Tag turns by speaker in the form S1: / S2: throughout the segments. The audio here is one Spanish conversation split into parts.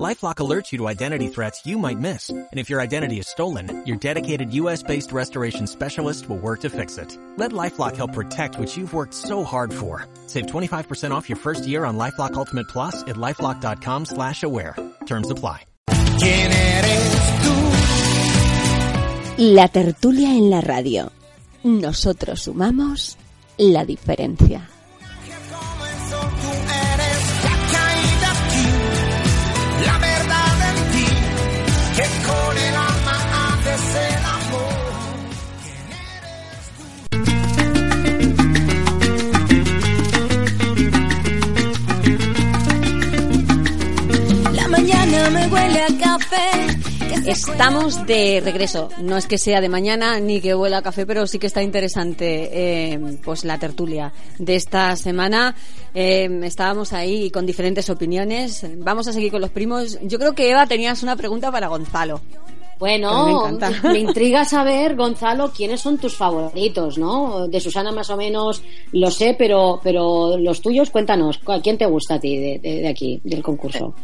S1: LifeLock alerts you to identity threats you might miss. And if your identity is stolen, your dedicated U.S.-based restoration specialist will work to fix it. Let LifeLock help protect what you've worked so hard for. Save 25% off your first year on LifeLock Ultimate Plus at LifeLock.com slash aware. Terms apply.
S2: ¿Quién eres tú?
S3: La tertulia en la radio. Nosotros sumamos la diferencia.
S4: Huele a café.
S3: Estamos de regreso. No es que sea de mañana ni que huela a café, pero sí que está interesante eh, pues la tertulia de esta semana. Eh, estábamos ahí con diferentes opiniones. Vamos a seguir con los primos. Yo creo que Eva tenías una pregunta para Gonzalo.
S5: Bueno,
S3: Me
S5: intriga saber, Gonzalo, quiénes son tus favoritos, ¿no? De Susana más o menos lo sé, pero, pero los tuyos, cuéntanos, ¿a quién te gusta a ti de, de- de aquí, del concurso?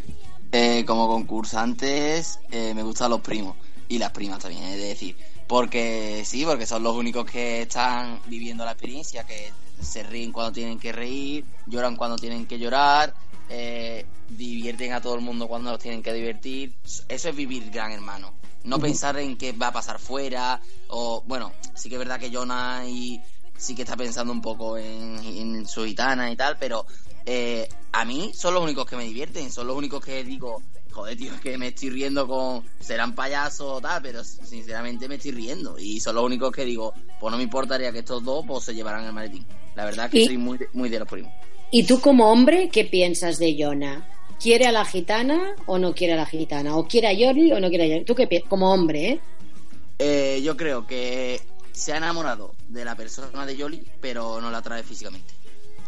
S6: Eh, como concursantes eh, me gustan los primos y las primas también, es decir, porque sí, porque son los únicos que están viviendo la experiencia, que se ríen cuando tienen que reír, lloran cuando tienen que llorar, eh, divierten a todo el mundo cuando los tienen que divertir. Eso es vivir gran hermano. No pensar en qué va a pasar fuera, o bueno, sí que es verdad que Jonah y sí que está pensando un poco en, en su gitana y tal, pero eh, a mí son los únicos que me divierten, son los únicos que digo, joder, tío, es que me estoy riendo con. serán payasos o tal, pero sinceramente me estoy riendo. Y son los únicos que digo, pues no me importaría que estos dos pues, se llevaran el maletín. La verdad es que
S5: Y-
S6: soy muy de, muy de los primos.
S5: Y tú como hombre, ¿qué piensas de Jonah? ¿Quiere a la gitana o no quiere a la gitana? ¿O quiere a Yoli o no quiere a Yoli? ¿Tú qué piensas? Como hombre, ¿eh?
S6: Eh, yo creo que se ha enamorado de la persona de Yoli, pero no la atrae físicamente.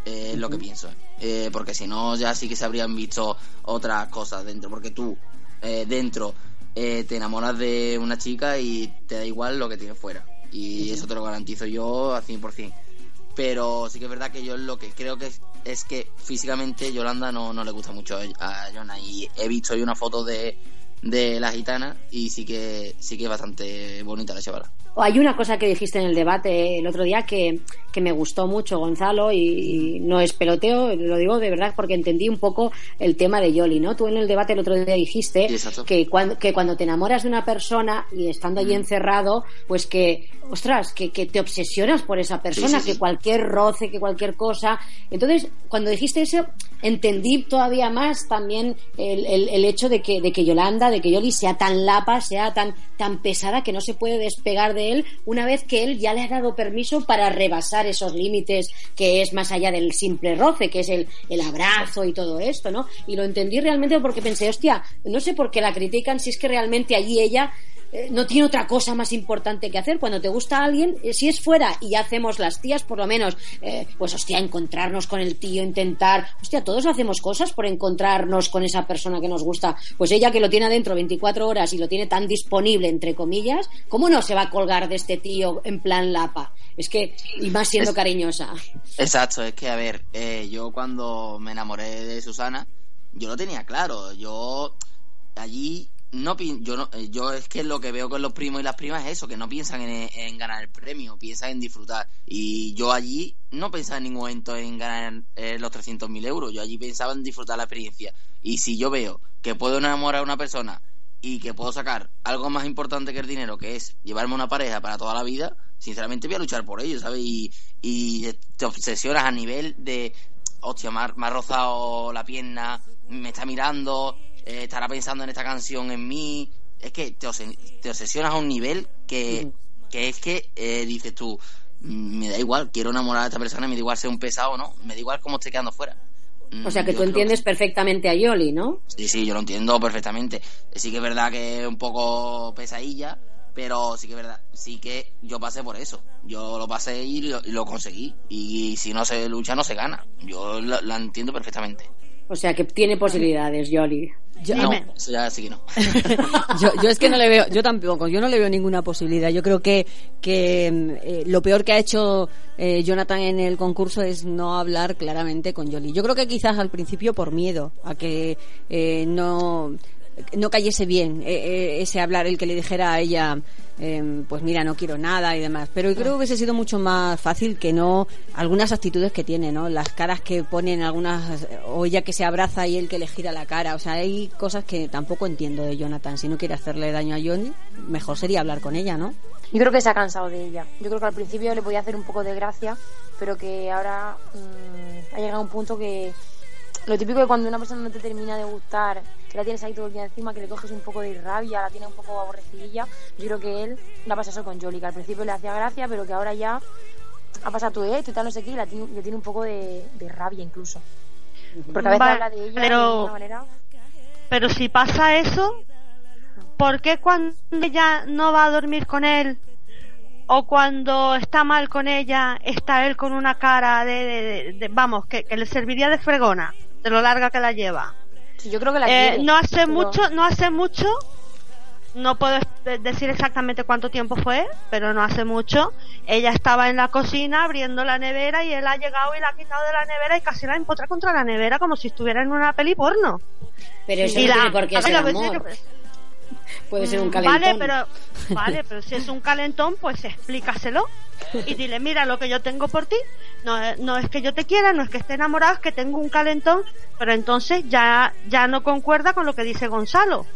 S6: Eh, Es lo que pienso. Eh, porque si no, ya sí que se habrían visto otras cosas dentro. Porque tú, eh, dentro, te enamoras de una chica y te da igual lo que tienes fuera. Y eso te lo garantizo yo al 100%. Pero sí que es verdad que yo lo que creo que es, es que físicamente Yolanda no, no le gusta mucho a Jonah. Y he visto hoy una foto de, de la gitana y sí que sí que es bastante bonita la chavala.
S5: O Hay una cosa que dijiste en el debate el otro día que, que me gustó mucho, Gonzalo, y, y no es peloteo, lo digo de verdad porque entendí un poco el tema de Yoli, ¿no? Tú en el debate el otro día dijiste
S6: exacto.
S5: que cuando, que cuando te enamoras de una persona y estando
S6: Mm.
S5: allí encerrado, pues que, ostras, que, que te obsesionas por esa persona,
S6: Sí, sí, sí.
S5: que cualquier roce, que cualquier cosa. Entonces, cuando dijiste eso, entendí todavía más también el, el- el hecho de que, de que Yolanda, de que Yoli sea tan lapa, sea tan, tan pesada que no se puede despegar de él una vez que él ya le ha dado permiso para rebasar esos límites que es más allá del simple roce, que es el, abrazo y todo esto, ¿no? Y lo entendí realmente porque pensé, hostia, no sé por qué la critican si es que realmente allí ella eh, no tiene otra cosa más importante que hacer. Cuando te gusta alguien, eh, si es fuera y ya hacemos las tías, por lo menos, eh, pues hostia, encontrarnos con el tío, intentar, hostia, todos hacemos cosas por encontrarnos con esa persona que nos gusta. Pues ella que lo tiene adentro 24 horas y lo tiene tan disponible, entre comillas, ¿cómo no se va a colgar de este tío en plan lapa? Es que, y más siendo
S6: Es-
S5: cariñosa.
S6: Exacto, es que a ver, eh, yo cuando me enamoré de Susana, yo lo tenía claro, yo allí no yo no, eh, yo es que lo que veo con los primos y las primas es eso, que no piensan en, en ganar el premio, piensan en disfrutar. Y yo allí no pensaba en ningún momento en ganar eh, los 300.000 euros, yo allí pensaba en disfrutar la experiencia. Y si yo veo que puedo enamorar a una persona y que puedo sacar algo más importante que el dinero, que es llevarme una pareja para toda la vida, sinceramente voy a luchar por ello, ¿sabes? Y, y te obsesionas a nivel de, hostia, me ha, me rozado la pierna, me está mirando, eh, estará pensando en esta canción en mí. Es que te obsesionas a un nivel que, que es que eh, dices tú, "Mm, me da igual, quiero enamorar a esta persona, me da igual ser un pesado o no, me da igual cómo esté quedando fuera. Mm,
S5: O sea que
S6: yo
S5: tú entiendes perfectamente a Yoli, ¿no?
S6: Sí, sí, yo lo entiendo perfectamente. Sí que es verdad que es un poco pesadilla, pero sí que es verdad, sí que yo pasé por eso. Yo lo pasé y lo, y lo conseguí. Y si no se lucha, no se gana. Yo lo entiendo perfectamente.
S5: O sea que tiene posibilidades, Yoli.
S3: Yo,
S6: No, eso ya sí que no.
S3: yo, yo es que no le veo, yo tampoco, yo no le veo ninguna posibilidad. Yo creo que, que eh, lo peor que ha hecho eh, Jonathan en el concurso es no hablar claramente con Yoli. Yo creo que quizás al principio por miedo a que eh, no no cayese bien eh, eh, ese hablar, el que le dijera a ella, eh, pues mira, no quiero nada y demás. Pero yo creo que hubiese sido mucho más fácil que no algunas actitudes que tiene, ¿no? Las caras que ponen algunas, o ella que se abraza y él que le gira la cara. O sea, hay cosas que tampoco entiendo de Jonathan. Si no quiere hacerle daño a Johnny, mejor sería hablar con ella, ¿no?
S7: Yo creo que se ha cansado de ella. Yo creo que al principio le podía hacer un poco de gracia, pero que ahora mm, ha llegado a un punto que lo típico de cuando una persona no te termina de gustar, que la tienes ahí todo el día encima, que le coges un poco de rabia, la tienes un poco aborrecidilla, yo creo que él la pasa eso con Jolly, que al principio le hacía gracia, pero que ahora ya ha pasado todo esto y tal, no sé qué, y la tiene- le tiene un poco de, de rabia incluso. Porque a veces
S8: Vale,
S7: habla de ella
S8: pero-
S7: de una manera...
S8: Pero si pasa eso, ¿por qué cuando ella no va a dormir con él o cuando está mal con ella está él con una cara de, de- de- vamos, que, que le serviría de fregona, de lo larga que la lleva?
S7: Sí, yo creo que la
S8: Eh,
S7: quiere,
S8: no hace
S7: pero-
S8: mucho, no hace mucho, no puedo de- decir exactamente cuánto tiempo fue, pero no hace mucho. Ella estaba en la cocina abriendo la nevera y él ha llegado y la ha quitado de la nevera y casi la empotra contra la nevera como si estuviera en una peli porno.
S5: Pero eso
S8: Y
S5: no
S8: la-
S5: tiene por qué
S8: a ver,
S5: ser amor.
S8: que-
S5: Puede ser un calentón.
S8: Vale, pero vale, pero si es un calentón, pues explícaselo y dile, mira lo que yo tengo por ti. No, es- no es que yo te quiera, no es que esté enamorado, es que tengo un calentón, pero entonces ya ya no concuerda con lo que dice Gonzalo.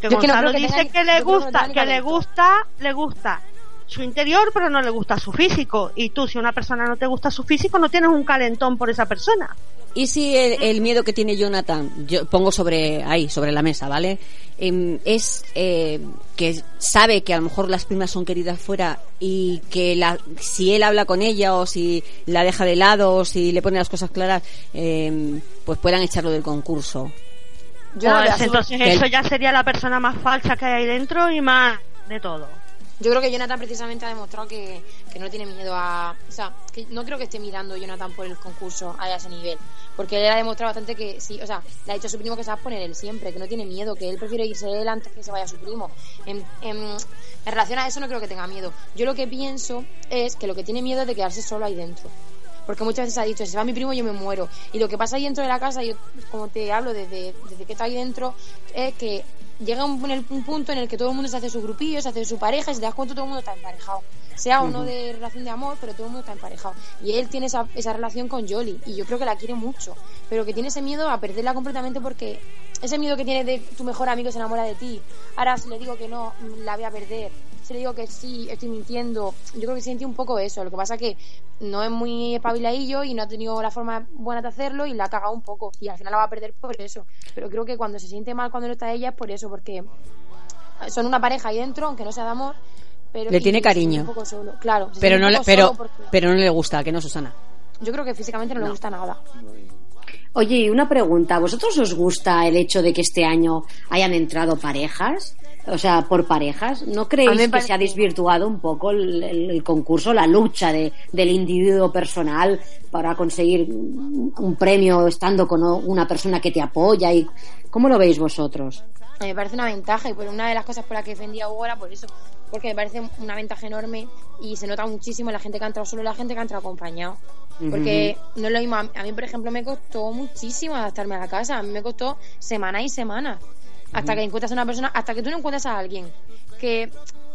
S8: Que
S7: Yo es que no
S8: Gonzalo
S7: que
S8: dice
S7: tenga-
S8: que le
S7: que
S8: gusta,
S7: ni
S8: que le gusta, le gusta su interior, pero no le gusta su físico. Y tú, si una persona no te gusta su físico, no tienes un calentón por esa persona.
S3: ¿Y si el, el miedo que tiene Jonathan, yo pongo sobre ahí, sobre la mesa, ¿vale? Em, es eh, que sabe que a lo mejor las primas son queridas fuera y que la, si él habla con ella o si la deja de lado o si le pone las cosas claras, em, pues puedan echarlo del concurso.
S7: Yo,
S8: Pues entonces eso ya sería la persona más falsa que hay ahí dentro y más de todo.
S7: Yo creo que Jonathan precisamente ha demostrado que, que no tiene miedo a... O sea, que no creo que esté mirando Jonathan por el concurso a ese nivel. Porque él ha demostrado bastante que sí, o sea, le ha dicho a su primo que se va a poner él siempre, que no tiene miedo, que él prefiere irse él antes que se vaya su primo. En, en, en relación a eso no creo que tenga miedo. Yo lo que pienso es que lo que tiene miedo es de quedarse solo ahí dentro. Porque muchas veces ha dicho, si se va mi primo yo me muero. Y lo que pasa ahí dentro de la casa, yo como te hablo desde, desde que está ahí dentro, es que llega un, un punto en el que todo el mundo se hace su grupillo, se hace su pareja y si te das cuenta todo el mundo está emparejado. Sea o no de relación de amor, pero todo el mundo está emparejado. Y él tiene esa, esa relación con Jolly y yo creo que la quiere mucho, pero que tiene ese miedo a perderla completamente porque ese miedo que tiene de tu mejor amigo se enamora de ti. Ahora si le digo que no, la voy a perder. Si le digo que sí, estoy mintiendo. Yo creo que siente un poco eso. Lo que pasa que no es muy espabiladillo y no ha tenido la forma buena de hacerlo y la ha cagado un poco. Y al final la va a perder por eso. Pero creo que cuando se siente mal cuando no está ella es por eso, porque son una pareja ahí dentro, aunque no sea de amor. Pero
S3: Le tiene cariño.
S7: Un poco solo. Claro,
S3: Pero no,
S7: un
S3: le, pero,
S7: solo porque
S3: pero no le gusta, que no, Susana.
S7: yo creo que físicamente no, le gusta nada.
S5: Oye, y una pregunta. ¿A vosotros os gusta el hecho de que este año hayan entrado parejas? O sea, por parejas. ¿No creéis que se ha desvirtuado un poco el, el- el concurso, la lucha de, del individuo personal para conseguir un premio estando con una persona que te apoya? y ¿Cómo lo veis vosotros?
S7: Me parece una ventaja y por una de las cosas por las que defendía Hugo era por eso, porque me parece una ventaja enorme y se nota muchísimo la gente que ha entrado solo y la gente que ha entrado acompañado. Porque no es lo mismo, a mí, por ejemplo me costó muchísimo adaptarme a la casa, a mí me costó semanas y semanas hasta que encuentras a una persona, hasta que tú no encuentras a alguien que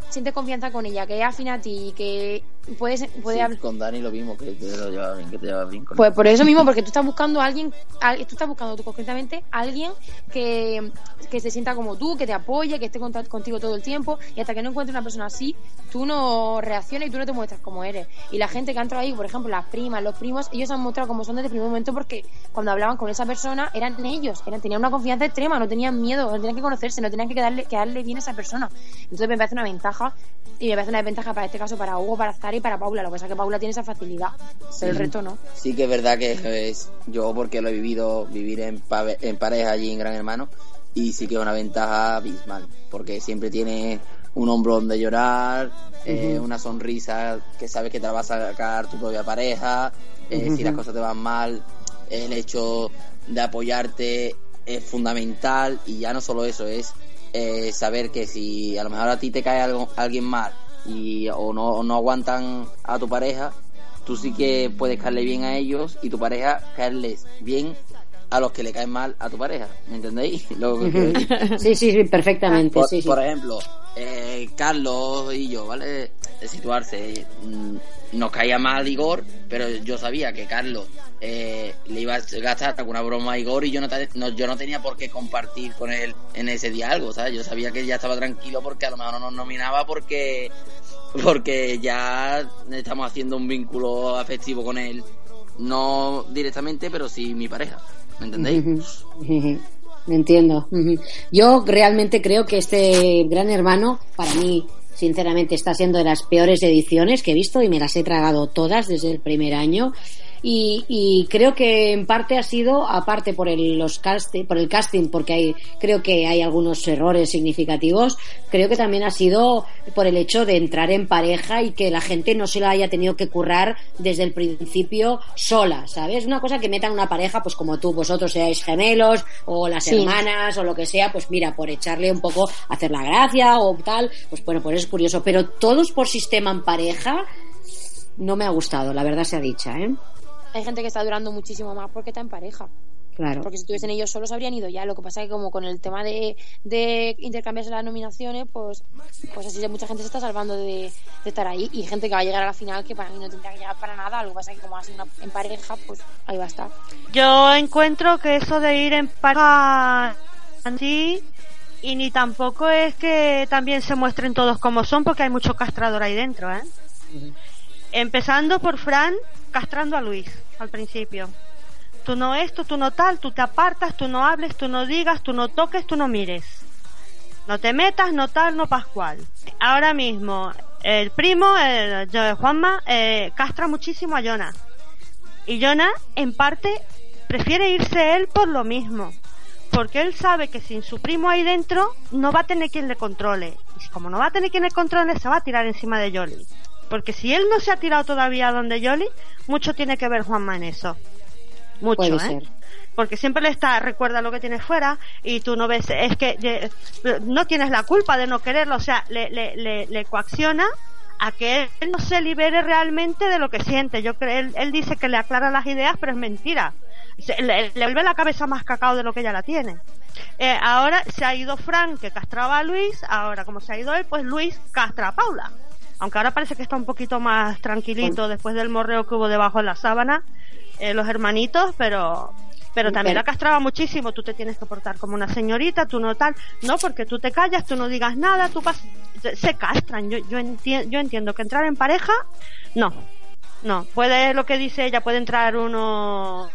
S7: sientes confianza con ella, que es afín a ti, que puedes, puede
S6: Sí,
S7: hablar
S6: con Dani lo mismo, que te lo llevaba bien, que te llevaba bien con
S7: pues por eso mismo, porque tú estás buscando a alguien, a- tú estás buscando tú concretamente a alguien que, que se sienta como tú, que te apoye, que esté contigo todo el tiempo, y hasta que no encuentres una persona así, tú no reaccionas y tú no te muestras como eres. Y la gente que ha entrado ahí, por ejemplo, las primas, los primos, ellos se han mostrado como son desde el primer momento porque cuando hablaban con esa persona eran ellos, eran, tenían una confianza extrema, no tenían miedo, no tenían que conocerse, no tenían que quedarle, quedarle bien a esa persona. Entonces me parece una ventaja y me parece una desventaja para este caso para Hugo, para Zara y para Paula. Lo que pasa es que Paula tiene esa facilidad, pero el resto no.
S6: Sí que es verdad que es, yo porque lo he vivido, vivir en pareja allí en Gran Hermano, y sí que es una ventaja abismal, porque siempre tiene un hombro donde llorar, eh, una sonrisa que sabes que te la va a sacar tu propia pareja, eh, si las cosas te van mal, el hecho de apoyarte es fundamental y ya no solo eso, es eh, saber que si a lo mejor a ti te cae algo, alguien mal y o no, o no aguantan a tu pareja, tú sí que puedes caerle bien a ellos y tu pareja caerles bien a los que le caen mal a tu pareja, ¿me entendéis? Lo que.
S5: Sí, sí, sí, perfectamente.
S6: Por,
S5: sí, sí.
S6: por ejemplo, eh, Carlos y yo, ¿vale? De situarse, mm, nos caía mal Igor, pero yo sabía que Carlos eh, le iba a gastar alguna broma a Igor y yo no, yo no tenía por qué compartir con él en ese día algo, ¿sabes? Yo sabía que ya estaba tranquilo porque a lo mejor no nos nominaba porque porque ya estamos haciendo un vínculo afectivo con él, no directamente, pero sí mi pareja, ¿me entendéis?
S5: Entiendo. Yo realmente creo que este Gran Hermano, para mí, sinceramente, está siendo de las peores ediciones que he visto y me las he tragado todas desde el primer año. Y, y creo que en parte ha sido, aparte por el, los casting, por el casting, porque hay, creo que hay algunos errores significativos, creo que también ha sido por el hecho de entrar en pareja y que la gente no se la haya tenido que currar desde el principio sola, ¿sabes? Una cosa que metan una pareja, pues como tú, vosotros seáis gemelos o las
S7: Sí.
S5: hermanas o lo que sea, pues mira, por echarle un poco, hacer la gracia o tal, pues bueno, pues es curioso. Pero todos por sistema en pareja, no me ha gustado, la verdad sea dicha, ¿eh?
S7: Hay gente que está durando muchísimo más porque está en pareja.
S5: Claro.
S7: Porque si estuviesen ellos solos habrían ido ya. Lo que pasa es que como con el tema de, de intercambiarse las nominaciones, pues, pues así mucha gente se está salvando de, de estar ahí. Y gente que va a llegar a la final que para mí no tendría que llegar para nada. Lo que pasa es que como una- en pareja, pues ahí va a estar.
S8: Yo encuentro que eso de ir en pareja así y ni tampoco es que también se muestren todos como son porque hay mucho castrador ahí dentro, ¿eh? Empezando por Fran castrando a Luis al principio. Tú no esto, tú no tal, tú te apartas, tú no hables, tú no digas, tú no toques, tú no mires. No te metas, no tal, no pascual. Ahora mismo, el primo, el, yo- Juanma, eh, castra muchísimo a Jonas. Y Jonah, en parte, prefiere irse él por lo mismo. Porque él sabe que sin su primo ahí dentro, no va a tener quien le controle. Y como no va a tener quien le controle, se va a tirar encima de Jolly. Porque si él no se ha tirado todavía donde Jolly, mucho tiene que ver Juanma en eso. Mucho,
S5: Puede
S8: ¿eh?
S5: ser.
S8: Porque siempre le está, recuerda lo que tienes fuera y tú no ves, es que no tienes la culpa de no quererlo, o sea, le, le, le, le coacciona a que él no se libere realmente de lo que siente. Yo creo, él, él dice que le aclara las ideas, pero es mentira. Se- le, le vuelve la cabeza más cacao de lo que ella la tiene. Eh, ahora se ha ido Frank, que castraba a Luis, ahora como se ha ido él, pues Luis castra a Paula. Aunque ahora parece que está un poquito más tranquilito después del morreo que hubo debajo de la sábana, eh, los hermanitos, pero pero también la castraba muchísimo. Tú te tienes que portar como una señorita, tú no tal. No, porque tú te callas, tú no digas nada, tú pas- se- castran. Yo, yo, enti- yo entiendo que entrar en pareja, no. No. Puede, lo que dice ella, puede entrar uno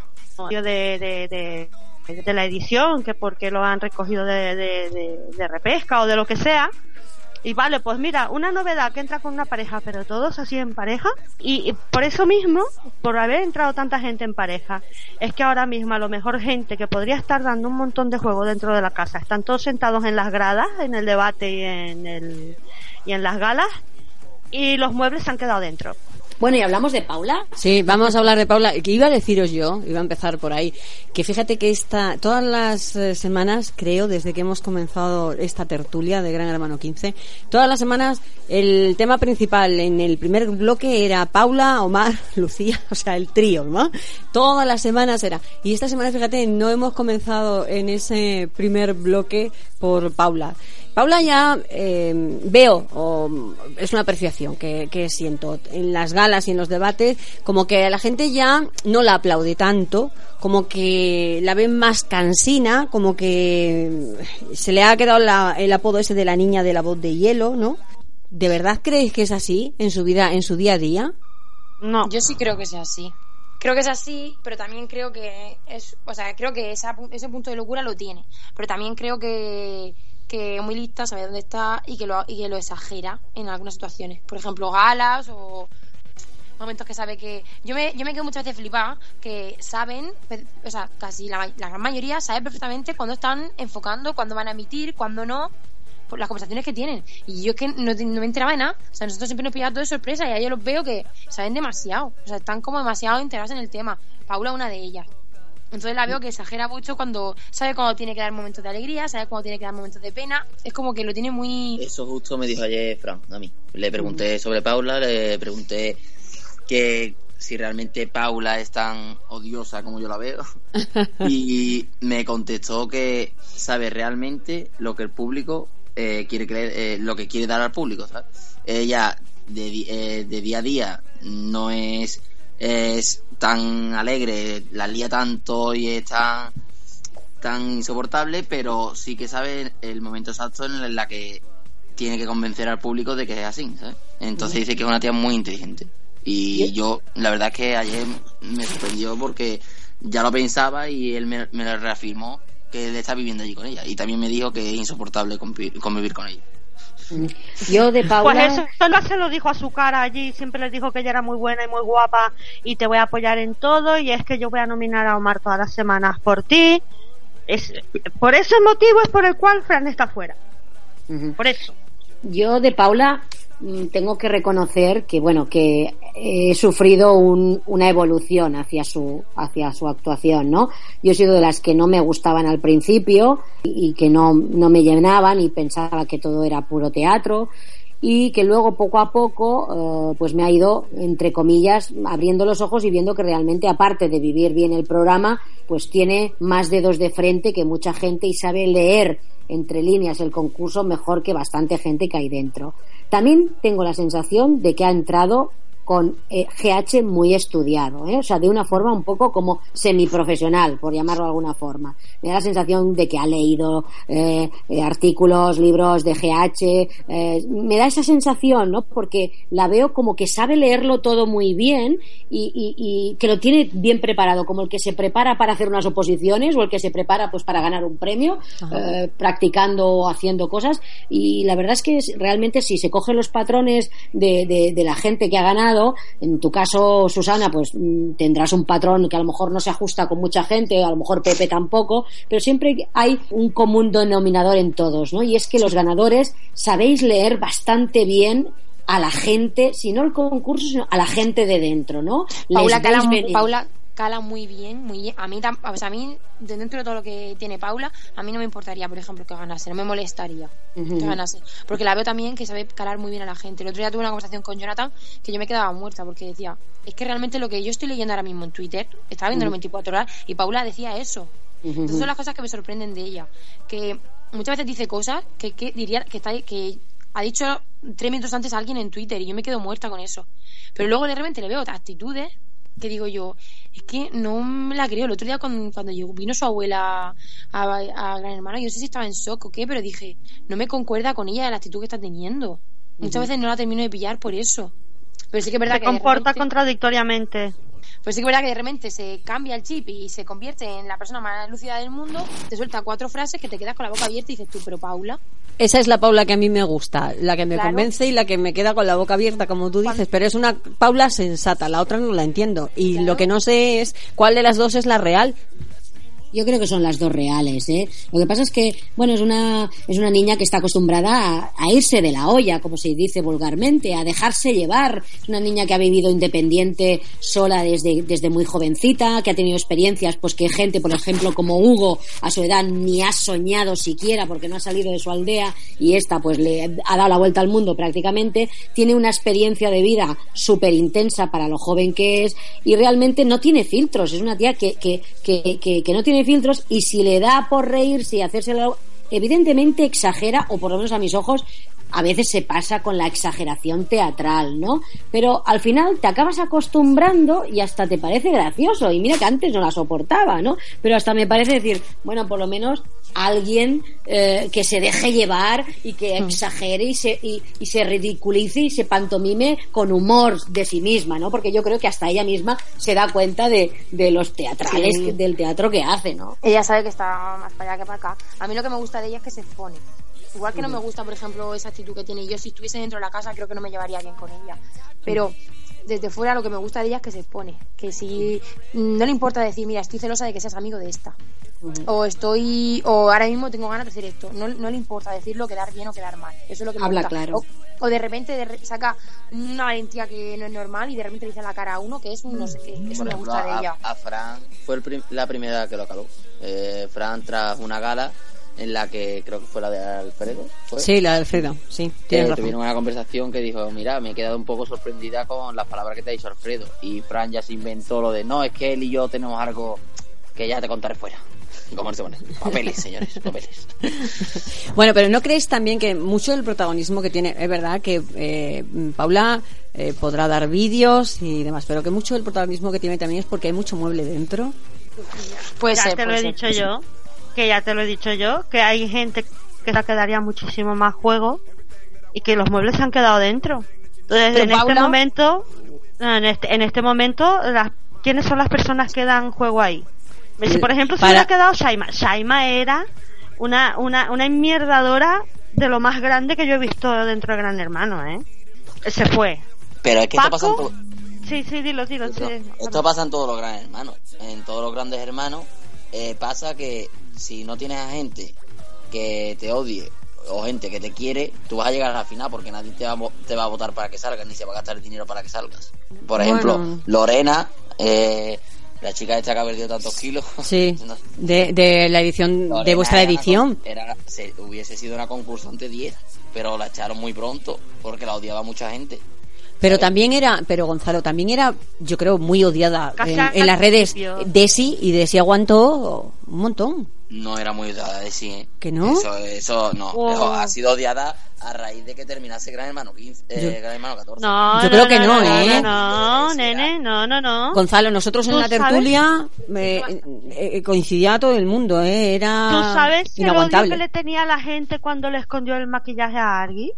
S8: de, de, de, de la edición, que porque lo han recogido de- de repesca o de lo que sea. Y vale, pues mira, una novedad que entra con una pareja, pero todos así en pareja. Y, por eso mismo, por haber entrado tanta gente en pareja, es que ahora mismo a lo mejor gente que podría estar dando un montón de juego dentro de la casa, están todos sentados en las gradas, en el debate y en, el, y en las galas, y los muebles se han quedado dentro.
S5: Bueno, y hablamos de Paula.
S3: Sí, vamos a hablar de Paula. Que iba a deciros yo, iba a empezar por ahí, que fíjate que esta, todas las eh, semanas, creo, desde que hemos comenzado esta tertulia de Gran Hermano 15, todas las semanas el tema principal en el primer bloque era Paula, Omar, Lucía, o sea, el trío, ¿no? Todas las semanas era. Y esta semana, fíjate, no hemos comenzado en ese primer bloque por Paula. Paula ya eh, veo, o es una apreciación que, que siento en las galas y en los debates, como que la gente ya no la aplaude tanto, como que la ven más cansina, como que se le ha quedado la- el apodo ese de la niña de la voz de hielo, ¿no? ¿De verdad creéis que es así en su vida, en su día a día?
S8: No.
S7: Yo sí creo que sea así. Creo que es así, pero también creo que es, o sea, creo que esa pu- ese punto de locura lo tiene. Pero también creo que, que es muy lista, sabe dónde está y que lo, y que lo exagera en algunas situaciones. Por ejemplo, galas o momentos que sabe que yo me, yo me quedo muchas veces flipada que saben pe- o sea casi la, gran mayoría sabe perfectamente cuándo están enfocando cuándo van a emitir cuándo no por las conversaciones que tienen. Y yo es que no, no me enteraba de nada. O sea nosotros siempre nos pillaba todo de sorpresa y ahí yo los veo que saben demasiado. O sea están como demasiado integrados en el tema. Paula una de ellas Entonces la veo que exagera mucho cuando sabe cuando tiene que dar momentos de alegría, sabe cuando tiene que dar momentos de pena. Es como que lo tiene muy.
S6: Eso justo me dijo ayer Fran, a mí. Le pregunté sobre Paula, le pregunté que si realmente Paula es tan odiosa como yo la veo. y me contestó que sabe realmente lo que el público eh, quiere creer, eh, lo que quiere dar al público. ¿sabes? Ella de, eh, de día a día no es, es tan alegre, la lía tanto y es tan, tan insoportable, pero sí que sabe el momento exacto en el la que tiene que convencer al público de que es así, ¿sabes? Entonces dice que es una tía muy inteligente. Y yo, la verdad es que ayer me sorprendió porque ya lo pensaba y él me, me lo reafirmó que él está viviendo allí con ella. Y también me dijo que es insoportable convi- convivir con ella.
S5: Yo de
S8: Pues
S5: Paula.
S8: eso no se lo dijo a su cara allí, siempre les dijo que ella era muy buena y muy guapa y te voy a apoyar en todo y es que yo voy a nominar a Omar todas las semanas por ti. Es, por ese motivo es por el cual Fran está fuera. Por eso.
S5: Yo de Paula tengo que reconocer que bueno que he sufrido un- una evolución hacia su hacia su actuación, ¿no? Yo he sido de las que no me gustaban al principio y, y que no no me llenaban y pensaba que todo era puro teatro y que luego poco a poco eh, pues me ha ido entre comillas abriendo los ojos y viendo que realmente aparte de vivir bien el programa pues tiene más dedos de frente que mucha gente y sabe leer entre líneas el concurso mejor que bastante gente que hay dentro. También tengo la sensación de que ha entrado con eh, GH muy estudiado, ¿eh? o sea, de una forma un poco como semiprofesional, por llamarlo de alguna forma. Me da la sensación de que ha leído eh, eh, artículos, libros de GH, eh, me da esa sensación, ¿no? Porque la veo como que sabe leerlo todo muy bien y, y- y que lo tiene bien preparado, como el que se prepara para hacer unas oposiciones o el que se prepara pues para ganar un premio, eh, practicando o haciendo cosas. Y la verdad es que realmente si se cogen los patrones de, de- de la gente que ha ganado, en tu caso, Susana, pues mm, tendrás un patrón que a lo mejor no se ajusta con mucha gente, a lo mejor Pepe tampoco, pero siempre hay un común denominador en todos, ¿no? Y es que los ganadores sabéis leer bastante bien a la gente, si no el concurso, sino a la gente de dentro, ¿no?
S7: Paula
S5: Les
S7: cala,
S5: veis
S7: mu-
S5: venir.
S7: Paula cala muy bien, muy bien. A mí, o sea, a mí, de dentro de todo lo que tiene Paula, a mí no me importaría, por ejemplo, que ganase, no me molestaría que ganase. Porque la veo también que sabe calar muy bien a la gente. El otro día tuve una conversación con Jonathan que yo me quedaba muerta porque decía, es que realmente lo que yo estoy leyendo ahora mismo en Twitter, estaba viendo en 24 horas y Paula decía eso. Entonces son las cosas que me sorprenden de ella. Que muchas veces dice cosas que, que diría que está que ha dicho tres minutos antes a alguien en Twitter y yo me quedo muerta con eso. Pero luego de repente le veo actitudes que digo yo, es que no me la creo. El otro día cuando, cuando llegó- vino su abuela a, a Gran Hermano, yo no sé si estaba en shock o qué, pero dije, no me concuerda con ella la actitud que está teniendo. Muchas veces no la termino de pillar por eso. Pero sí que es verdad
S8: Se
S7: que
S8: comporta
S7: repente-
S8: contradictoriamente.
S7: pues sí que es verdad que de repente se cambia el chip y se convierte en la persona más lúcida del mundo, te suelta cuatro frases que te quedas con la boca abierta y dices tú, pero Paula,
S3: Esa es la Paula que a mí me gusta, la que me
S7: Claro.
S3: convence y la que me queda con la boca abierta, como tú dices, pero es una Paula sensata, la otra no la entiendo. Y
S7: Claro.
S3: lo que no sé es cuál de las dos es la real.
S5: Yo creo que son las dos reales, ¿eh? Lo que pasa es que, bueno, es una, es una niña que está acostumbrada a, irse de la olla, como se dice vulgarmente, a dejarse llevar. Es una niña que ha vivido independiente sola desde, desde muy jovencita, que ha tenido experiencias, pues que gente, por ejemplo, como Hugo, a su edad ni ha soñado siquiera porque no ha salido de su aldea y esta, pues le ha dado la vuelta al mundo prácticamente. Tiene una experiencia de vida súper intensa para lo joven que es y realmente no tiene filtros. Es una tía que, que, que, que no tiene filtros y si le da por reírse y hacérselo, evidentemente exagera, o por lo menos a mis ojos, a veces se pasa con la exageración teatral, ¿no? Pero al final te acabas acostumbrando y hasta te parece gracioso. Y mira que antes no la soportaba, ¿no? Pero hasta me parece decir, bueno, por lo menos alguien eh, que se deje llevar y que exagere y se, y, y se ridiculice y se pantomime con humor de sí misma, ¿no? Porque yo creo que hasta ella misma se da cuenta de, de los teatrales,
S7: Sí.
S5: del teatro que hace, ¿no?
S7: ella sabe que está más para allá que para acá. A mí lo que me gusta de ella es que se expone. Igual que no me gusta, por ejemplo, esa actitud que tiene. Yo si estuviese dentro de la casa creo que no me llevaría bien con ella. Pero desde fuera lo que me gusta de ella es que se expone. Que si no le importa decir, mira, estoy celosa de que seas amigo de esta. O estoy, o ahora mismo tengo ganas de hacer esto. No, no le importa decirlo, quedar bien o quedar mal. Eso es lo que me
S5: Habla
S7: gusta.
S5: claro.
S7: O, o de repente de re- saca una valentía que no es normal y de repente le dice a la cara a uno que es un no sé qué. Eso
S6: Por
S7: me
S6: ejemplo,
S7: gusta de ella.
S6: a Fran fue el prim- la primera que lo caló. Eh, Fran tras una gala en la que creo que fue la de Alfredo. ¿fue?
S3: Sí, la de Alfredo, sí,
S6: Eh,
S3: razón.
S6: tuvieron una conversación que dijo, mira, me he quedado un poco sorprendida con las palabras que te ha dicho Alfredo. Y Fran ya se inventó lo de, no, es que él y yo tenemos algo que ya te contaré fuera. ¿Cómo se pone? Papeles, señores, papeles.
S3: Bueno, pero ¿no crees también que mucho del protagonismo que tiene, es verdad que eh, Paula eh, podrá dar vídeos y demás, pero que mucho del protagonismo que tiene también es porque hay mucho mueble dentro?
S7: Puede
S8: ya
S7: ser,
S8: te lo he
S7: ser,
S8: dicho
S7: puede ser.
S8: yo, que ya te lo he dicho yo, que hay gente que se quedaría muchísimo más juego y que los muebles se han quedado dentro. Entonces, en este
S7: Paula-
S8: momento, no, en este, en este momento, las, ¿quiénes son las personas que dan juego ahí? Si, por ejemplo, se
S3: Para-
S8: hubiera quedado Shaima. Shaima era una, una, una enmierdadora de lo más grande que yo he visto dentro de Gran Hermano, ¿eh? Se fue.
S6: Pero es que esto pasa en todo...
S8: Sí, sí, dilo, dilo. sí,
S6: Esto pasa en todos los grandes hermanos. En todos los grandes hermanos eh, pasa que si no tienes a gente que te odie o gente que te quiere, tú vas a llegar a la final porque nadie te va, te va a votar para que salgas ni se va a gastar el dinero para que salgas. Por ejemplo,
S3: Bueno.
S6: Lorena, eh, la chica esta que ha perdido tantos kilos.
S3: Sí,
S6: no-
S3: de, de la edición, de vuestra
S6: era
S3: edición.
S6: Era, se- hubiese sido una concursante 10, pero la echaron muy pronto porque la odiaba mucha gente.
S3: Pero también era, pero Gonzalo, también era, yo creo, muy odiada en, las redes. Desi, y Desi aguantó un montón.
S6: No era muy odiada de sí, ¿eh?
S3: ¿Que no?
S6: Eso, eso no. Ha sido odiada a raíz de que terminase Gran Hermano 15, eh, Gran Hermano 14.
S8: No,
S3: Yo
S8: no,
S3: creo que no,
S8: no,
S3: ¿eh?
S8: No, nene, no, no, no.
S3: Gonzalo, nosotros en
S8: ¿Tú
S3: la tertulia eh, eh, coincidía todo el mundo, ¿eh? Era
S8: ¿Tú sabes el odio
S3: inaguantable.
S8: que le tenía a la gente cuando le escondió el maquillaje a Argy?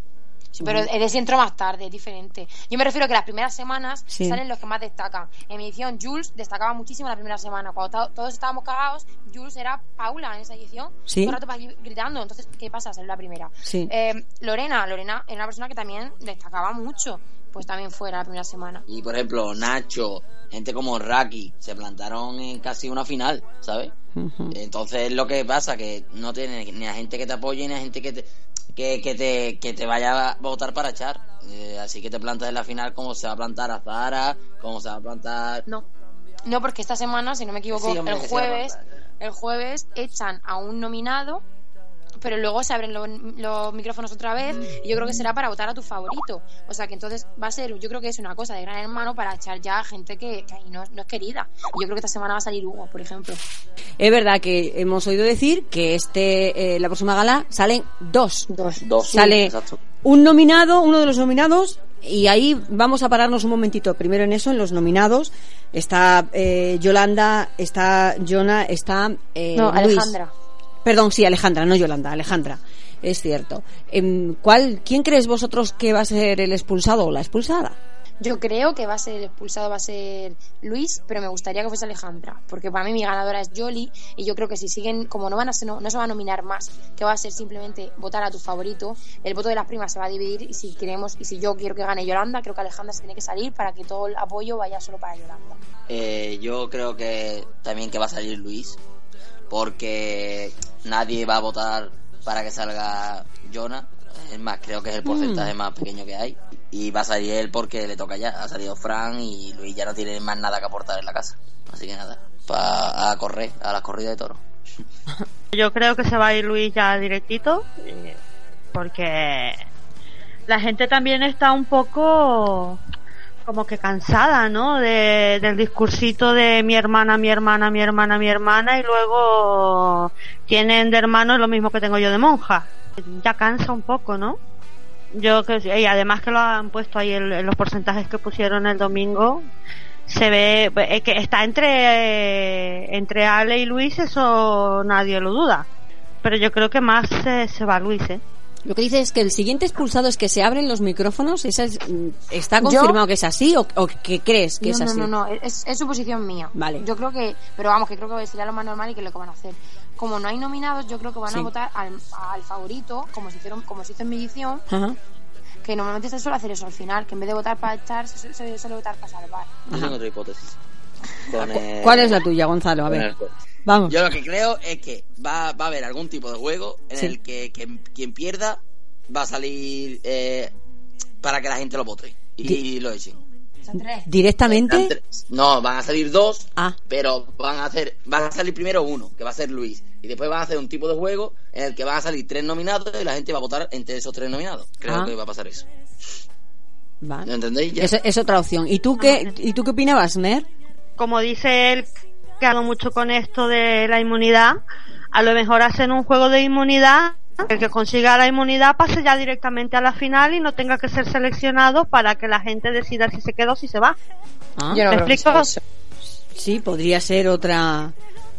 S7: Sí, pero el de sí entró más tarde, es diferente. Yo me refiero a que las primeras semanas
S3: Sí.
S7: salen los que más destacan. En mi edición, Jules destacaba muchísimo la primera semana. Cuando to- todos estábamos cagados, Jules era Paula en esa edición.
S3: Sí.
S7: Todo el rato gritando. Entonces, ¿qué pasa? Salió la primera.
S3: Sí.
S7: Eh, Lorena, Lorena era una persona que también destacaba mucho. Pues también fue la primera semana.
S6: Y por ejemplo, Nacho, gente como Raki, se plantaron en casi una final, ¿sabes?
S3: Ujú.
S6: Entonces lo que pasa que no tiene ni a gente que te apoye ni a gente que te, que, que te, que te vaya a votar para echar. Eh, así que te plantas en la final como se va a plantar a Zara, como se va a plantar...
S7: No. No, porque esta semana, si no me equivoco,
S6: Sí, hombre,
S7: el jueves, el jueves echan a un nominado, pero luego se abren los, los micrófonos otra vez y yo creo que será para votar a tu favorito. O sea que entonces va a ser, yo creo que es una cosa de gran hermano para echar ya a gente que, que ahí no, no es querida. Y yo creo que esta semana va a salir Hugo, por ejemplo.
S3: Es verdad que hemos oído decir que este eh, la próxima gala salen dos.
S7: Dos.
S6: Dos.
S3: Sale un nominado, uno de los nominados, y ahí vamos a pararnos un momentito. Primero en eso, en los nominados. Está eh, Yolanda, está Jonah, está eh,
S7: No,
S3: Luis.
S7: Alejandra.
S3: Perdón, sí, Alejandra, no Yolanda, Alejandra. Es cierto. Em, ¿cuál, ¿Quién crees vosotros que va a ser el expulsado o la expulsada?
S7: Yo creo que va a ser el expulsado, va a ser Luis, pero me gustaría que fuese Alejandra, porque para mí mi ganadora es Jolly y yo creo que si siguen, como no van a ser, no, no se va a nominar más, que va a ser simplemente votar a tu favorito, el voto de las primas se va a dividir y si queremos y si yo quiero que gane Yolanda, creo que Alejandra se tiene que salir para que todo el apoyo vaya solo para Yolanda.
S6: Eh, yo creo que también que va a salir Luis, porque nadie va a votar para que salga Jonah. Es más, creo que es el porcentaje más pequeño que hay. Y va a salir él porque le toca ya. Ha salido Fran y Luis ya no tiene más nada que aportar en la casa. Así que nada, pa- a correr, a las corridas de toros.
S8: Yo creo que se va a ir Luis ya directito, eh, porque la gente también está un poco como que cansada, ¿no? De, del discursito de mi hermana, mi hermana, mi hermana, mi hermana, y luego tienen de hermanos lo mismo que tengo yo de monja. Ya cansa un poco, ¿no? Yo que y además que lo han puesto ahí en, los porcentajes que pusieron el domingo, se ve eh, que está entre entre Ale y Luis, eso nadie lo duda. Pero yo creo que más eh, se va Luis, ¿eh?
S3: Lo que dice es que el siguiente expulsado es que se abren los micrófonos. ¿Esa es- mm, ¿Está confirmado que es así o, o que crees que
S7: no,
S3: es
S7: no,
S3: así?
S7: no, no, es, es suposición mía.
S3: Vale.
S7: Yo creo que, pero vamos, que creo que sería lo más normal y que es lo que van a hacer. Como no hay nominados, yo creo que van
S3: Sí.
S7: a votar al, al favorito, como se hicieron, como se hizo en mi edición,
S3: Ajá.
S7: que normalmente se suele hacer eso al final, que en vez de votar para echar, se, se suele votar para salvar.
S6: Yo tengo otra hipótesis. Con, eh,
S3: ¿Cuál es la tuya, Gonzalo? A ver. Vamos.
S6: Yo lo que creo es que va, va a haber algún tipo de juego en
S3: Sí.
S6: el que, que quien pierda va a salir eh, para que la gente lo vote y
S3: Di-
S6: lo echen.
S7: Son tres.
S3: ¿Directamente?
S6: Tres. No, van a salir dos,
S3: Ah.
S6: pero van a hacer, van a salir primero uno, que va a ser Luis, y después van a hacer un tipo de juego en el que van a salir tres nominados y la gente va a votar entre esos tres nominados. Creo
S3: Ah.
S6: que va a pasar eso.
S3: Vale.
S6: ¿Lo entendéis? Ya.
S3: Es, es otra opción. ¿Y tú qué, ¿y tú qué opinabas, Mer?
S8: Como dice él, que hago mucho con esto de la inmunidad, a lo mejor hacen un juego de inmunidad, el que consiga la inmunidad pase ya directamente a la final y no tenga que ser seleccionado para que la gente decida si se queda o si se va.
S3: Ah,
S7: no
S8: ¿Me explico?
S3: Sí, podría ser otra.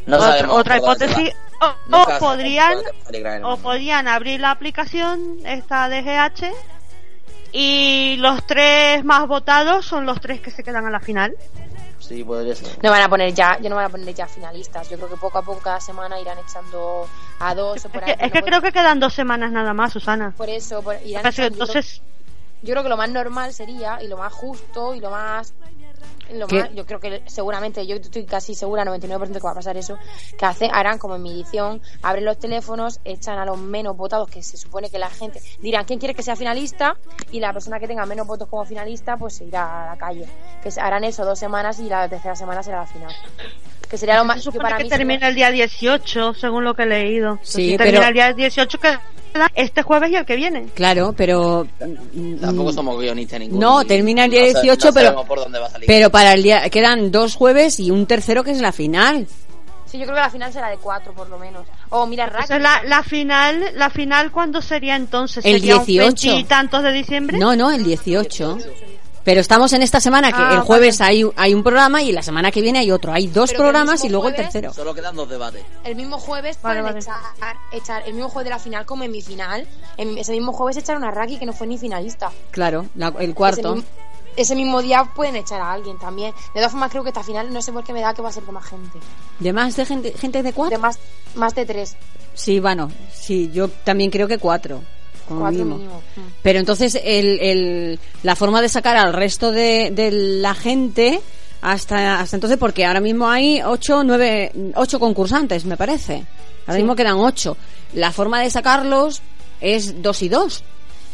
S6: No
S8: otra, hipótesis. O, podrían o podían abrir la aplicación esta de GH y los tres más votados son los tres que se quedan a la final.
S6: Sí, podría ser.
S7: No van a poner ya, yo no van a poner ya finalistas. Yo creo que poco a poco cada semana irán echando a dos o por
S8: Es
S7: ahí.
S8: que, es que
S7: porque
S8: creo que quedan dos semanas nada más, Susana.
S7: por eso por- irán echando- yo creo-
S8: entonces,
S7: yo creo que lo más normal sería y lo más justo y lo más lo más- yo creo que seguramente yo estoy casi segura 99% que va a pasar eso que hace harán como en mi edición abren los teléfonos echan a los menos votados que se supone que la gente dirán quién quiere que sea finalista y la persona que tenga menos votos como finalista pues se irá a la calle. Que harán eso dos semanas y la tercera semana será la final que sería lo más
S8: supone
S7: para
S8: que
S7: mí
S8: termina
S7: sería-
S8: el día 18, según lo que he leído.
S3: Sí,
S8: Si
S3: pero-
S8: termina el día 18, que este jueves y el que viene.
S3: Claro, pero. mm,
S6: Tampoco somos guionistas ninguno.
S3: No, termina el día
S6: no sa-
S3: 18,
S6: no
S3: pero-
S6: por dónde va a salir.
S3: Pero para el día. Quedan dos jueves y un tercero que es la final.
S7: sí yo creo que la final será de cuatro por lo menos o mira
S8: Esa
S7: Raki
S8: es la, la final, la final ¿cuándo sería entonces?
S3: El
S8: ¿Sería un
S3: 18.
S8: 20 y tantos de diciembre?
S3: No, no, el 18. Pero estamos en esta semana que
S8: Ah,
S3: el jueves hay, hay un programa y la semana que viene hay otro. Hay dos
S7: Pero
S3: programas y luego el tercero.
S6: Solo quedan dos debates.
S7: el mismo jueves
S8: Vale,
S7: pueden
S8: vale.
S7: Echar, echar el mismo jueves de la final como en mi final. En ese mismo jueves echaron a Raki que no fue ni finalista.
S3: Claro, la- el
S7: Ese,
S3: cuarto.
S7: ese mismo día pueden echar a alguien también. De todas formas creo que esta final no sé por qué me da que va a ser de más gente.
S3: ¿De más de gente, gente de
S7: De
S3: cuatro?
S7: más, más de tres.
S3: Sí, bueno, sí, yo también creo que cuatro. Como
S7: Cuatro
S3: mínimo.
S7: mínimo. Mm.
S3: Pero entonces el, el, la forma de sacar al resto de, de la gente hasta, hasta entonces, porque ahora mismo hay ocho, nueve, ocho concursantes, me parece. Ahora mismo quedan ocho. La forma de sacarlos es dos y dos.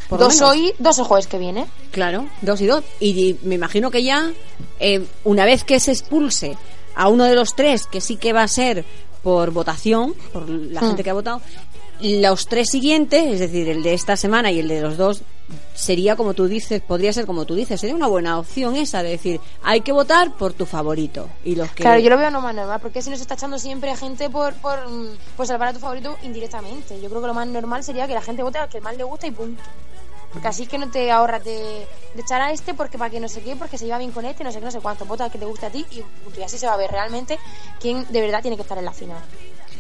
S3: por
S7: Dos hoy, dos el jueves que viene.
S3: Claro, dos y dos. Y me imagino que ya, eh, una vez que se expulse a uno de los tres, que sí que va a ser por votación, por la
S7: Hmm.
S3: gente que ha votado, los tres siguientes, es decir, el de esta semana y el de los dos, sería como tú dices, podría ser como tú dices, sería una buena opción esa de decir, hay que votar por tu favorito. Y los que...
S7: Claro, yo lo veo no más normal, porque si no se está echando siempre a gente por, por, salvar a tu favorito indirectamente. Yo creo que lo más normal sería que la gente vote al que más le gusta y punto. Porque así es que no te ahorras de, echar a este porque para que no sé qué, porque se lleva bien con este, no sé qué, no sé cuánto. Vota al que te guste a ti y. Y así se va a ver realmente quién de verdad tiene que estar en la final.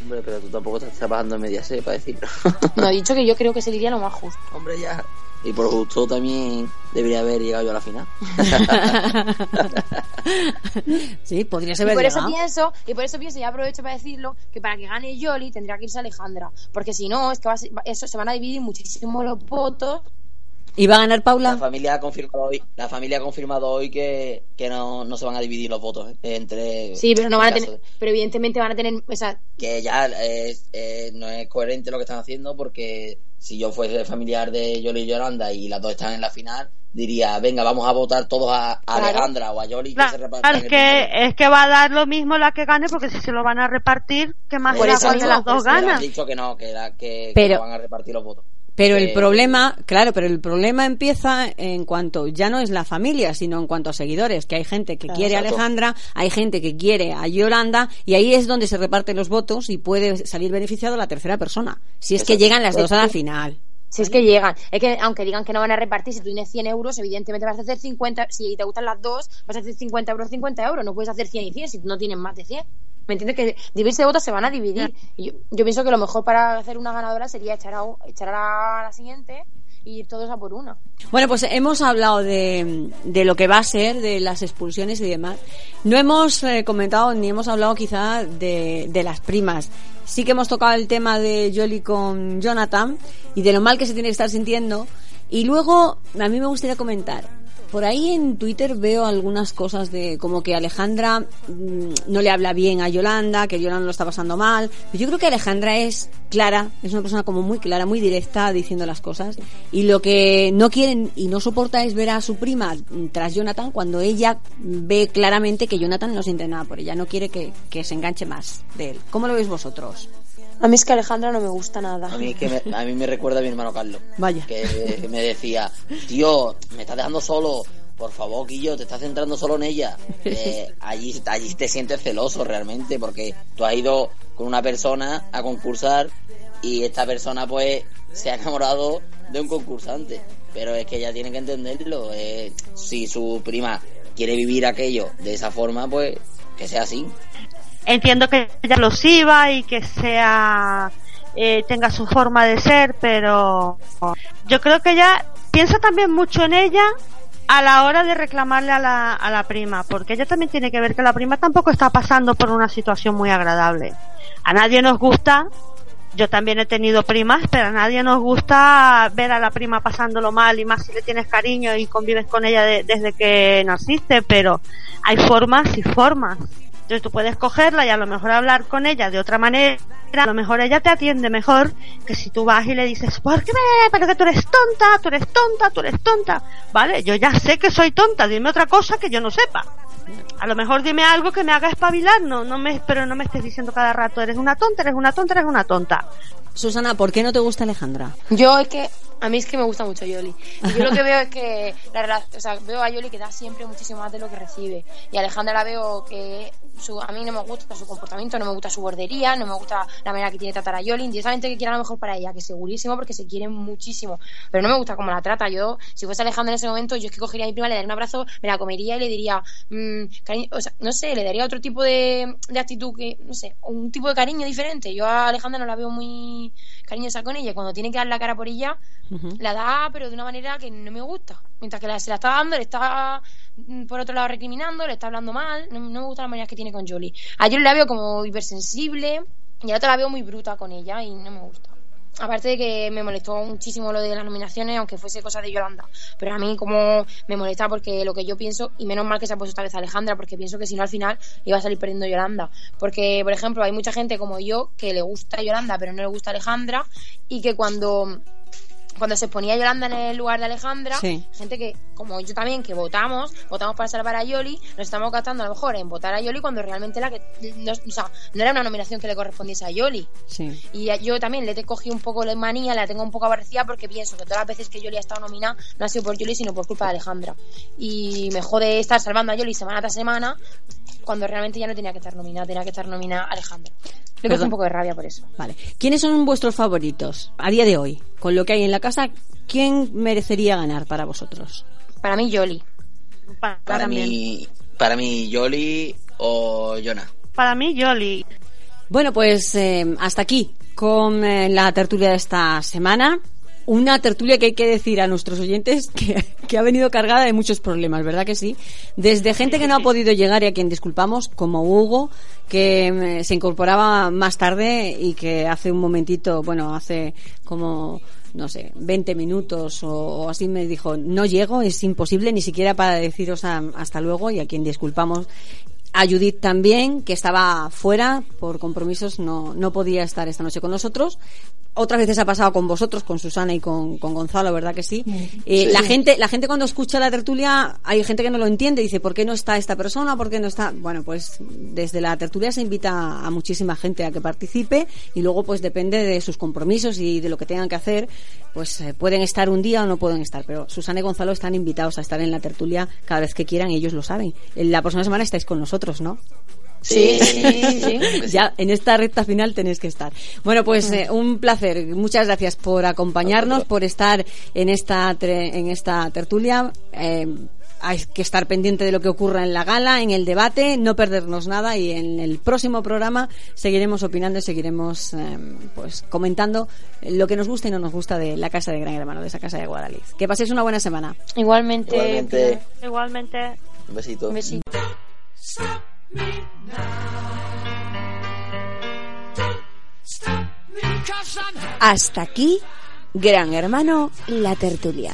S6: Hombre, pero tú tampoco estás trabajando en media para decirlo.
S7: No he dicho que yo creo que sería lo más justo.
S6: Hombre, ya. Y por justo también debería haber llegado yo a la final.
S3: sí, podría
S7: Y
S3: ser
S7: por eso pienso, y por eso pienso, y aprovecho para decirlo, que para que gane Yoli tendría que irse Alejandra. Porque si no, es que va a ser- eso se van a dividir muchísimo los votos.
S3: ¿Y va a ganar
S6: La
S3: Paula?
S6: familia ha confirmado hoy, la familia ha confirmado hoy que, que no, no se van a dividir los votos ¿eh? entre
S7: Sí, pero no van a tener,
S6: de-
S7: pero evidentemente van a tener, o sea,
S6: que ya es- eh, no es coherente lo que están haciendo porque si yo fuese familiar de Yoli y Yolanda y las dos están en la final diría venga vamos a votar todos a, a
S7: Claro.
S6: Alejandra o a Yoli que se repartan
S8: es
S6: el
S8: que, es que va a dar lo mismo la que gane, porque si se lo van a repartir, ¿qué más de
S6: mismo,
S8: las dos
S6: por eso
S8: gana?
S6: han dicho que no que, la- que, que
S3: Pero-
S6: no van a repartir los votos
S3: Pero el problema, claro, pero el problema empieza en cuanto, ya no es la familia, sino en cuanto a seguidores, que hay gente que quiere a. Alejandra, hay gente que quiere a Yolanda, y ahí es donde se reparten los votos y puede salir beneficiado la tercera persona, si es que llegan las dos a la final.
S7: si es que llegan. Es que aunque digan que no van a repartir, si tú tienes 100 euros, evidentemente vas a hacer 50, si te gustan las dos, vas a hacer 50 euros, 50 euros, no puedes hacer 100 y 100 si no tienes más de 100. ¿Me entiendes? Que dividirse de votos se van a dividir. Y yo, yo pienso que lo mejor para hacer una ganadora sería echar a, echar a la, a la siguiente y ir todos a por una.
S3: Bueno, pues hemos hablado de, de lo que va a ser, de las expulsiones y demás. No hemos eh, comentado ni hemos hablado quizá de, de las primas. Sí que hemos tocado el tema de Jolly con Jonathan y de lo mal que se tiene que estar sintiendo Y luego, a mí me gustaría comentar, por ahí en Twitter veo algunas cosas de como que Alejandra mm, no le habla bien a Yolanda, que Yolanda lo está pasando mal. Pero yo creo que Alejandra es clara, es una persona como muy clara, muy directa diciendo las cosas. Y lo que no quieren y no soporta es ver a su prima tras Jonathan cuando ella ve claramente que Jonathan no siente nada por ella, no quiere que, que se enganche más de él. ¿Cómo lo veis vosotros?
S9: A mí es que Alejandra no me gusta nada.
S6: A mí, que me, a mí me recuerda a mi hermano Carlos.
S3: Vaya.
S6: Que, que me decía, tío, me estás dejando solo. Por favor, Guillo, te estás centrando solo en ella. Eh, allí, allí te sientes celoso realmente porque tú has ido con una persona a concursar y esta persona pues se ha enamorado de un concursante. Pero es que ella tiene que entenderlo. eh, si su prima quiere vivir aquello de esa forma, pues que sea así.
S8: Entiendo que ella explosiva y que sea eh, tenga su forma de ser, pero yo creo que ella piensa también mucho en ella a la hora de reclamarle a la, a la prima, porque ella también tiene que ver que la prima tampoco está pasando por una situación muy agradable. A nadie nos gusta, yo también he tenido primas, pero a nadie nos gusta ver a la prima pasándolo mal y más si le tienes cariño y convives con ella de- desde que naciste, pero hay formas y formas. Entonces tú puedes cogerla y a lo mejor hablar con ella de otra manera. A lo mejor ella te atiende mejor que si tú vas y le dices, ¿por qué me? Pero que tú eres tonta, tú eres tonta, tú eres tonta. Vale, yo ya sé que soy tonta, dime otra cosa que yo no sepa. A lo mejor dime algo que me haga espabilar, no, no me, pero no me estés diciendo cada rato, eres una tonta, eres una tonta, eres una tonta.
S3: Susana, ¿por qué no te gusta Alejandra?
S7: Yo es que a mí es que me gusta mucho Yoli. Y yo lo que veo es que la o sea, veo a Yoli que da siempre muchísimo más de lo que recibe. Y Alejandra la veo que su, a mí no me gusta su comportamiento, no me gusta su bordería, no me gusta la manera que tiene de tratar a Yoli. Indirectamente que quiera lo mejor para ella, que segurísimo porque se quieren muchísimo. Pero no me gusta cómo la trata. Yo, si fuese Alejandra en ese momento, yo es que cogería a mi prima, le daría un abrazo, me la comería y le diría, mm, cariño, o sea, no sé, le daría otro tipo de, de actitud que, no sé, un tipo de cariño diferente. Yo a Alejandra no la veo muy cariñosa con ella. Cuando tiene que dar la cara por ella, la da, pero de una manera que no me gusta. Mientras que la, se la está dando, le está mm, por otro lado recriminando, le está hablando mal. No, no me gusta la manera que tiene con Jolie. A Jolie la veo como hipersensible y a la otra la veo muy bruta con ella y no me gusta. Aparte de que me molestó muchísimo lo de las nominaciones, aunque fuese cosa de Yolanda. Pero a mí como me molesta porque lo que yo pienso, y menos mal que se ha puesto esta vez Alejandra, porque pienso que si no al final iba a salir perdiendo Yolanda. Porque, por ejemplo, hay mucha gente como yo que le gusta Yolanda, pero no le gusta Alejandra, y que cuando cuando se ponía Yolanda en el lugar de Alejandra,
S3: Sí.
S7: gente que, como yo también, que votamos, votamos para salvar a Yoli, nos estamos gastando a lo mejor en votar a Yoli cuando realmente la que, no, o sea, no era una nominación que le correspondiese a Yoli.
S3: Sí.
S7: Y yo también le cogí un poco la manía, la tengo un poco aborrecida porque pienso que todas las veces que Yoli ha estado nominada no ha sido por Yoli, sino por culpa de Alejandra. Y me jode estar salvando a Yoli semana tras semana cuando realmente ya no tenía que estar nominada, tenía que estar nominada Alejandra. Le cogí
S3: Perdón.
S7: un poco de rabia por eso.
S3: Vale. ¿Quiénes son vuestros favoritos a día de hoy? Con lo que hay en la casa, ¿quién merecería ganar para vosotros?
S7: Para mí, Yoli.
S8: Para,
S6: Para mí, para mí, Yoli o Jonah.
S8: Para mí, Yoli.
S3: Bueno, pues eh, hasta aquí con eh, la tertulia de esta semana. Una tertulia que hay que decir a nuestros oyentes que, que ha venido cargada de muchos problemas, ¿verdad que sí? Desde gente que no ha podido llegar y a quien disculpamos, como Hugo, que eh, se incorporaba más tarde y que hace un momentito, bueno, hace como no sé, 20 minutos o, o así me dijo, no llego, es imposible ni siquiera para deciros a- hasta luego y a quien disculpamos. A Judith también, que estaba fuera por compromisos, no, no podía estar esta noche con nosotros. Otras veces ha pasado con vosotros, con Susana y con, con Gonzalo, ¿verdad que sí? Eh, La gente, la gente cuando escucha la tertulia, hay gente que no lo entiende, dice, ¿por qué no está esta persona? ¿Por qué no está? Bueno, pues desde la tertulia se invita a muchísima gente a que participe y luego pues depende de sus compromisos y de lo que tengan que hacer, pues eh, pueden estar un día o no pueden estar. Pero Susana y Gonzalo están invitados a estar en la tertulia cada vez que quieran y ellos lo saben. La próxima semana estáis con nosotros, ¿no?
S6: Sí, sí, sí.
S3: Ya en esta recta final tenéis que estar. Bueno, pues eh, un placer. Muchas gracias por acompañarnos, por estar en esta tre- en esta tertulia. Eh, hay que estar pendiente de lo que ocurra en la gala, en el debate, no perdernos nada y en el próximo programa seguiremos opinando y seguiremos eh, pues comentando lo que nos gusta y no nos gusta de la casa de Gran Hermano, de esa casa de Guadalix. Que paséis una buena semana.
S7: Igualmente.
S6: Igualmente,
S8: Igualmente.
S6: un besito.
S7: Un besito.
S3: Hasta aquí
S4: Gran Hermano, la tertulia.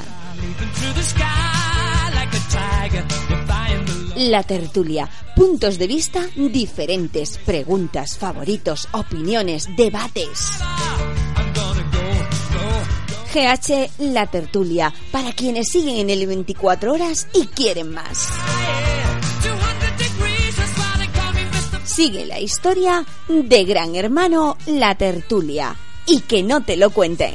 S4: La tertulia. Puntos de vista diferentes. Preguntas, favoritos, opiniones, debates. GH La Tertulia. Para quienes siguen en el 24 horas y quieren más. Sigue la historia de Gran Hermano La Tertulia. Y que no te lo cuenten.